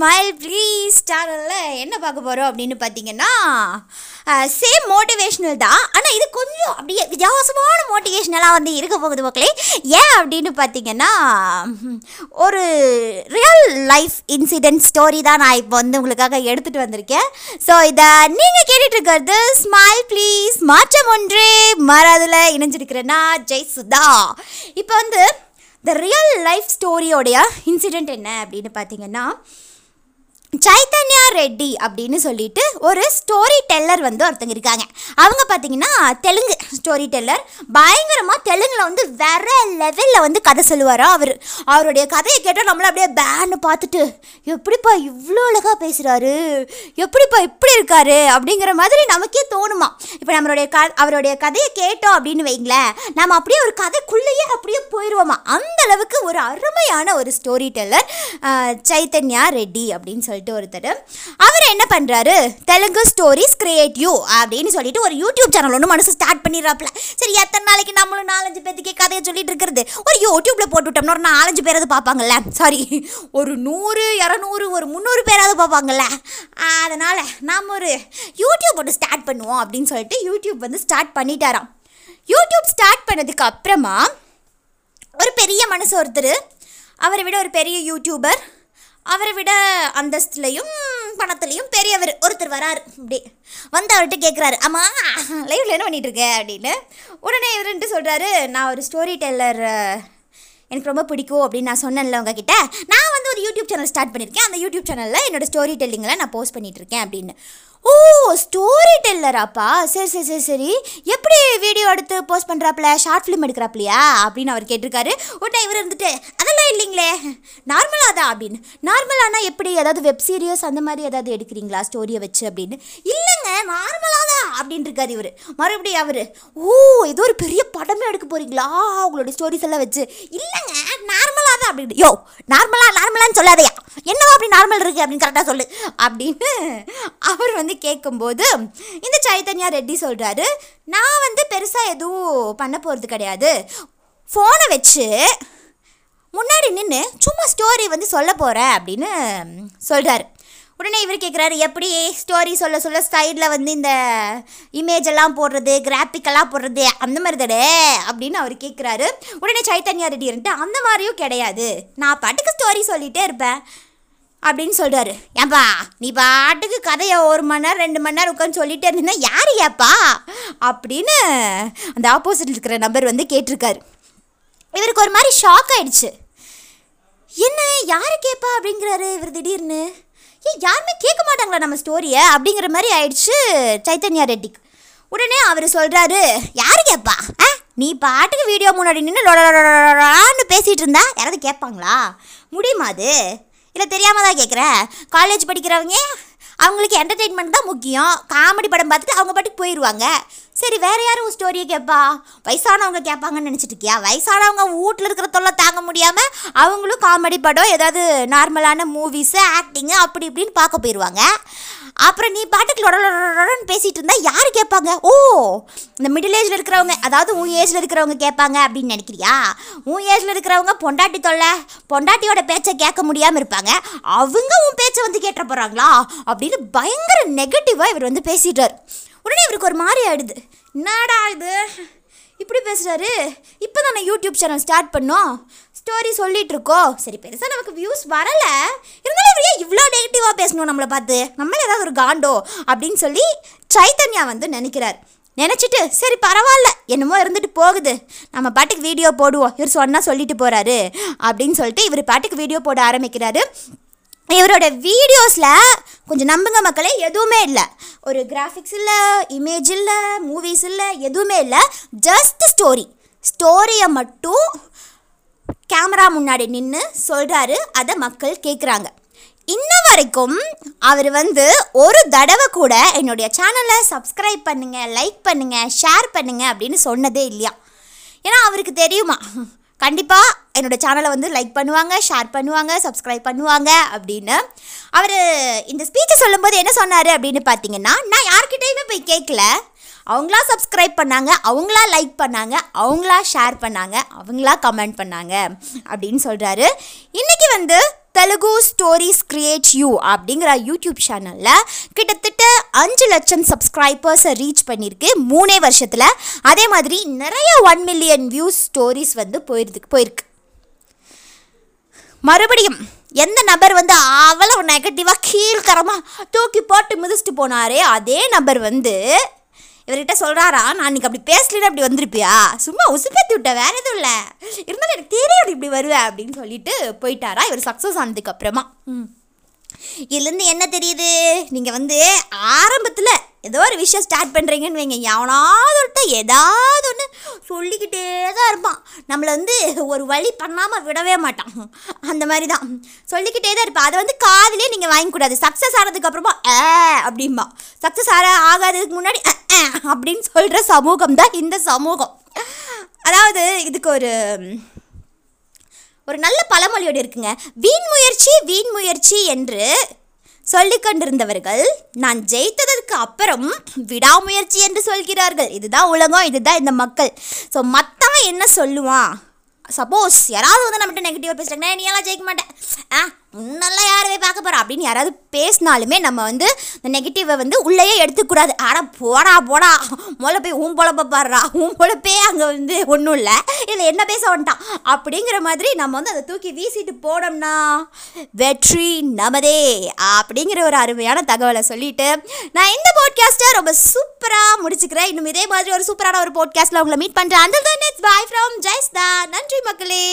Smile please சேனலில் என்ன பார்க்க போகிறோம் அப்படின்னு பார்த்தீங்கன்னா சேம் மோட்டிவேஷ்னல் தான். ஆனால் இது கொஞ்சம் அப்படியே வித்தியாசமான மோட்டிவேஷ்னலாக வந்து இருக்க போகுது மக்களே. ஏன் அப்படின்னு பார்த்தீங்கன்னா ஒரு ரியல் லைஃப் இன்சிடென்ட் ஸ்டோரி தான் நான் இப்போ வந்து உங்களுக்காக எடுத்துகிட்டு வந்திருக்கேன். ஸோ இதை நீங்கள் கேட்டுட்டு இருக்கிறது ஸ்மைல் ப்ளீஸ் மாற்றம் ஒன்றே மறதில் இணைஞ்சிருக்கிறேன்னா ஜெய் சுதா இப்போ வந்து த ரியல் லைஃப் ஸ்டோரியோடைய இன்சிடெண்ட் என்ன அப்படின்னு பார்த்தீங்கன்னா சைத்தன்யா ரெட்டி அப்படின்னு சொல்லிட்டு ஒரு ஸ்டோரி டெல்லர் வந்து ஒருத்தங்க இருக்காங்க. அவங்க பார்த்தீங்கன்னா தெலுங்கு ஸ்டோரி டெல்லர் பயங்கரமாக தெலுங்கில் வந்து வேற லெவலில் வந்து கதை சொல்லுவாரா அவர். அவருடைய கதையை கேட்டால் நம்மள அப்படியே பேன்னு பார்த்துட்டு எப்படிப்பா இவ்வளோ அழகாக பேசுகிறாரு எப்படிப்பா இப்படி இருக்காரு? அப்படிங்கிற மாதிரி நமக்கே தோணுமா. இப்போ நம்மளுடைய க அவருடைய கதையை கேட்டோம் அப்படின்னு வைங்களேன் நம்ம அப்படியே ஒரு கதைக்குள்ளேயே அப்படியே போயிடுவோமா அந்த அளவுக்கு ஒரு அருமையான ஒரு ஸ்டோரி டெல்லர் சைத்தன்யா ரெட்டி அப்படின்னு சொல்லி சொல்லிட்டு ஒருத்தர். அவர் என்ன பண்ணுறாரு தெலுங்கு ஸ்டோரிஸ் கிரியேட் யூ அப்படின்னு சொல்லிட்டு ஒரு யூடியூப் சேனல் ஒன்று மனசு ஸ்டார்ட் பண்ணிடுறாப்புல. சரி எத்தனை நாளைக்கு நம்மளும் நாலஞ்சு பேத்துக்கே கதையை சொல்லிட்டு இருக்கிறது? ஒரு யூடியூப்பில் போட்டு விட்டோம்னா ஒரு நாலஞ்சு பேராது பார்ப்பாங்கல்ல. சாரி ஒரு நூறு இரநூறு ஒரு முந்நூறு பேராவது பார்ப்பாங்கல்ல. அதனால் நாம் ஒரு யூடியூப் ஒன்று ஸ்டார்ட் பண்ணுவோம் அப்படின்னு சொல்லிட்டு யூடியூப் வந்து ஸ்டார்ட் பண்ணிட்டாராம். யூடியூப் ஸ்டார்ட் பண்ணதுக்கு அப்புறமா ஒரு பெரிய மனசு ஒருத்தர் அவரை விட ஒரு பெரிய யூடியூபர் அவரை விட அந்தஸ்துலையும் பணத்துலையும் பெரியவர் ஒருத்தர் வராரு. இப்படி வந்து அவர்கிட்ட கேட்குறாரு ஆமாம் லைவ்ல என்ன பண்ணிட்டு அப்படின்னு. உடனே இவருன்ட்டு சொல்கிறாரு நான் ஒரு ஸ்டோரி டெல்லர் எனக்கு ரொம்ப பிடிக்கும் அப்படின்னு நான் சொன்னேன்ல உங்ககிட்ட? நான் வந்து ஒரு யூடியூப் சேனல் ஸ்டார்ட் பண்ணியிருக்கேன். அந்த யூடியூப் சேனலில் என்னோட ஸ்டோரி டெல்லிங்கில் நான் போஸ்ட் பண்ணிட்டு இருக்கேன் அப்படின்னு. ஓ ஸ்டோரி டெல்லராப்பா சரி சரி சரி சரி. எப்படி வீடியோ எடுத்து போஸ்ட் பண்ணுறாப்புல ஷார்ட் ஃபிலிம் எடுக்கிறாப்லையா அப்படின்னு அவர் கேட்டிருக்காரு. உடனே இவர் இருந்துட்டு அதெல்லாம் இல்லைங்களே. நார்மலாக தான். அப்படின்னு. நார்மலானா எப்படி? ஏதாவது வெப் சீரியஸ் அந்த மாதிரி ஏதாவது எடுக்கிறீங்களா? ஸ்டோரியை வச்சு? அப்படின்னு. இல்லைங்க. நார்மலாக அப்படின்னு இருக்காரு இவர். மறுபடியும் அவர் ஓ ஏதோ ஒரு பெரிய படமே எடுக்க போறீங்களா? உங்களுடைய ஸ்டோரிஸ் எல்லாம் வச்சு. இல்லைங்க நார்மலாக தான். அப்படின்னு யோ நார்மலாக நார்மலான்னு சொல்லாதையா. என்னவா அப்படி நார்மல் இருக்குது அப்படின்னு கரெக்டாக சொல்லு. அப்படின்னு அவர் வந்து கேட்கும்போது இந்த சைத்தன்யா ரெட்டி சொல்கிறாரு நான் வந்து பெருசாக எதுவும் பண்ண போகிறது கிடையாது. ஃபோனை வச்சு முன்னாடி நின்று சும்மா ஸ்டோரி வந்து சொல்ல போகிறேன் அப்படின்னு சொல்கிறாரு உடனே இவர் கேட்குறாரு எப்படி ஸ்டோரி சொல்ல சொல்ல ஸ்டைடில் வந்து இந்த இமேஜ் எல்லாம் போடுறது கிராஃபிக்கெல்லாம் போடுறது அந்த மாதிரி தடே அப்படின்னு அவர் கேட்குறாரு உடனே சைத்தன்யா ரெடி இருந்துட்டு அந்த மாதிரியும் கிடையாது. நான் பாட்டுக்கு ஸ்டோரி சொல்லிகிட்டே இருப்பேன். அப்படின்னு சொல்கிறாரு ஏன்பா நீ பாட்டுக்கு கதையை ஒரு மணி நேரம் ரெண்டு மணி நேரம் உட்காந்து சொல்லிட்டே இருந்தீங்கன்னா யார் ஏப்பா? அப்படின்னு அந்த ஆப்போசிட்டில் இருக்கிற நபர் வந்து கேட்டிருக்காரு. இவருக்கு ஒரு மாதிரி ஷாக் ஆயிடுச்சு. என்ன யார் கேட்பா அப்படிங்கிறாரு இவர் திடீர்னு. ஏன் யாருமே கேட்க மாட்டாங்களா நம்ம ஸ்டோரியை அப்படிங்கிற மாதிரி ஆயிடுச்சு சைத்தன்யா ரெட்டிக்கு உடனே அவர் சொல்கிறாரு யார் கேட்பா ஆ? நீ பாட்டுக்கு வீடியோ முன்னாடி நின்று பேசிகிட்டு இருந்தா யாராவது கேட்பாங்களா? முடியுமா அது? இல்லை தெரியாமல் தான் கேட்குறேன் காலேஜ் படிக்கிறவங்க அவங்களுக்கு என்டர்டெயின்மெண்ட் தான் முக்கியம். காமெடி படம் பார்த்துட்டு அவங்க பாட்டுக்கு போயிடுவாங்க சரி வேற யாரும் உன் ஸ்டோரியை கேட்பா வயசானவங்க கேட்பாங்கன்னு நினச்சிட்டு இருக்கியா வயசானவங்க வீட்டில் இருக்கிற தொல்லை தாங்க முடியாமல் அவங்களும் காமெடி படம் ஏதாவது நார்மலான மூவிஸு ஆக்டிங்கு அப்படி இப்படின்னு பார்க்க போயிடுவாங்க அப்புறம் நீ பாட்டுக்கு லொடன்னு பேசிகிட்டு இருந்தா யார் கேட்பாங்க ஓ இந்த மிடில் ஏஜில் இருக்கிறவங்க அதாவது உன் ஏஜில் இருக்கிறவங்க கேட்பாங்க அப்படின்னு நினைக்கிறியா? உன் ஏஜில் இருக்கிறவங்க பொண்டாட்டி தொல்லை பொண்டாட்டியோட பேச்சை கேட்க முடியாமல் இருப்பாங்க. அவங்க உன் பேச்சை வந்து கேட்ட போகிறாங்களா அப்படின்னு பயங்கர நெகட்டிவாக இவர் வந்து பேசிட்டார் உடனே இவருக்கு ஒரு மாதிரி ஆயிடுது. என்னடா இது? இப்படி பேசுகிறாரு இப்போ தானே யூடியூப் சேனல் ஸ்டார்ட் பண்ணோம். ஸ்டோரி சொல்லிகிட்ருக்கோம் இருக்கோம். சரி பெருசாக நமக்கு வியூஸ் வரலை இருந்தாலும் இவர் ஏன் இவ்வளோ நெகட்டிவாக பேசணும் நம்மளை பார்த்து. நம்மள ஏதாவது ஒரு காண்டோ அப்படின்னு சொல்லி சைத்தன்யா வந்து நினைக்கிறார். நினச்சிட்டு சரி பரவாயில்ல. என்னமோ இருந்துட்டு போகுது. நம்ம பாட்டுக்கு வீடியோ போடுவோம். இவர் சொன்னால் சொல்லிட்டு போகிறாரு அப்படின்னு சொல்லிட்டு இவர் பாட்டுக்கு வீடியோ போட ஆரம்பிக்கிறாரு. இவரோட வீடியோஸில் கொஞ்சம் நம்புங்க மக்களே எதுவுமே இல்லை. ஒரு கிராஃபிக்ஸ் இல்லை இமேஜ் இல்லை மூவிஸ் இல்லை எதுவுமே இல்லை. ஜஸ்ட் ஸ்டோரி ஸ்டோரியை மட்டும் கேமரா முன்னாடி நின்று சொல்கிறாரு அதை மக்கள் கேட்குறாங்க இன்ன வரைக்கும் அவர் வந்து ஒரு தடவை கூட என்னுடைய சேனலை சப்ஸ்கிரைப் பண்ணுங்கள் லைக் பண்ணுங்கள் ஷேர் பண்ணுங்கள் அப்படின்னு சொன்னதே இல்லையா? ஏன்னா அவருக்கு தெரியுமா? கண்டிப்பாக என்னோடய சேனலை வந்து லைக் பண்ணுவாங்க ஷேர் பண்ணுவாங்க சப்ஸ்கிரைப் பண்ணுவாங்க அப்படின்னு. அவர் இந்த ஸ்பீச்சை சொல்லும்போது என்ன சொன்னார் அப்படின்னு பார்த்தீங்கன்னா நான் யார்கிட்டயுமே போய் கேட்கல அவங்களா சப்ஸ்கிரைப் பண்ணாங்க அவங்களா லைக் பண்ணாங்க அவங்களா ஷேர் பண்ணாங்க அவங்களா கமெண்ட் பண்ணாங்க அப்படின்னு சொல்கிறாரு இன்றைக்கி வந்து தெலுங்கு ஸ்டோரிஸ் கிரியேட் யூ அப்படிங்கிற யூடியூப் சேனலில் கிட்டத்தட்ட அஞ்சு லட்சம் சப்ஸ்கிரைபர்ஸை ரீச் பண்ணியிருக்கு மூணே வருஷத்தில். அதே மாதிரி நிறைய ஒன் மில்லியன் வியூஸ் ஸ்டோரிஸ் வந்து போயிருக்கு போயிருக்கு. மறுபடியும் எந்த நபர் வந்து அவ்வளவு நெகட்டிவாக கீழ்த்தரமாக தூக்கி போட்டு மிதிச்சிட்டு போனாரே அதே நபர் வந்து இவர்கிட்ட சொல்கிறாரா நான் இன்னைக்கு அப்படி பேசலன்னு அப்படி வந்திருப்பியா? சும்மா உசுப்பேத்தி விட்ட வேற எதுவும் இல்லை. இருந்தாலும் எனக்கு தெரியும் அப்படி இப்படி வருவேன் அப்படின்னு சொல்லிட்டு போயிட்டாரா இவர் சக்ஸஸ் ஆனதுக்கு அப்புறமா. ம். இதுலேருந்து என்ன தெரியுது? நீங்கள் வந்து ஆரம்பத்தில் ஏதோ ஒரு விஷயம் ஸ்டார்ட் பண்ணுறீங்கன்னு வைங்க. எவனாவது ஒருத்த ஏதாவது ஒன்று சொல்லிக்கிட்டே தான் இருப்பான். நம்மளை வந்து ஒரு வழி பண்ணாமல் விடவே மாட்டான். அந்த மாதிரி தான் சொல்லிக்கிட்டே தான் இருப்பான். அதை வந்து காதிலே நீங்கள் வாங்கிக்கூடாது. சக்ஸஸ் ஆனதுக்கப்புறமா ஏ அப்படிம்பா. சக்ஸஸ் ஆக ஆகாததுக்கு முன்னாடி அப்படின்னு சொல்கிற சமூகம் தான் இந்த சமூகம். அதாவது இதுக்கு ஒரு ஒரு நல்ல பழமொழியோடு இருக்குங்க. வீண் முயற்சி வீண் முயற்சி என்று சொல்லிக்கொண்டிருந்தவர்கள் நான் ஜெயித்ததற்கு அப்புறம் விடாமுயற்சி என்று சொல்கிறார்கள். இதுதான் உலகம் இதுதான் இந்த மக்கள். ஸோ மற்றவன் என்ன சொல்லுவான்? சப்போஸ் யாராவது வந்து நம்மகிட்ட நெகட்டிவாக பேசுகிறாங்க நீ எல்லாம் ஜெயிக்க மாட்டேன். ஆ உன்னெல்லாம் யாரவே பார்க்க போகிறா அப்படின்னு யாராவது பேசினாலுமே நம்ம வந்து இந்த நெகட்டிவை வந்து உள்ளேயே எடுத்துக்கூடாது ஆனால் போடா போடா. முதல்ல போய் உன் பொழப்ப பாடுறா உன் பொழப்பே அங்கே வந்து ஒன்றும் இல்லை. இதில் என்ன பேச வந்துட்டான் அப்படிங்கிற மாதிரி நம்ம வந்து அதை தூக்கி வீசிட்டு போனோம்னா வெற்றி நமதே அப்படிங்கிற ஒரு அருமையான தகவலை சொல்லிட்டு நான் இந்த போட்காஸ்ட்டை ரொம்ப சூப்பராக முடிச்சுக்கிறேன். இன்னும் இதே மாதிரி ஒரு சூப்பரான ஒரு போட்காஸ்ட்டில் உங்களை மீட் பண்ணுறேன் அந்த தான் பாய் ஃப்ரம் ஜெய்ஸ்தா நன்றி மக்களே.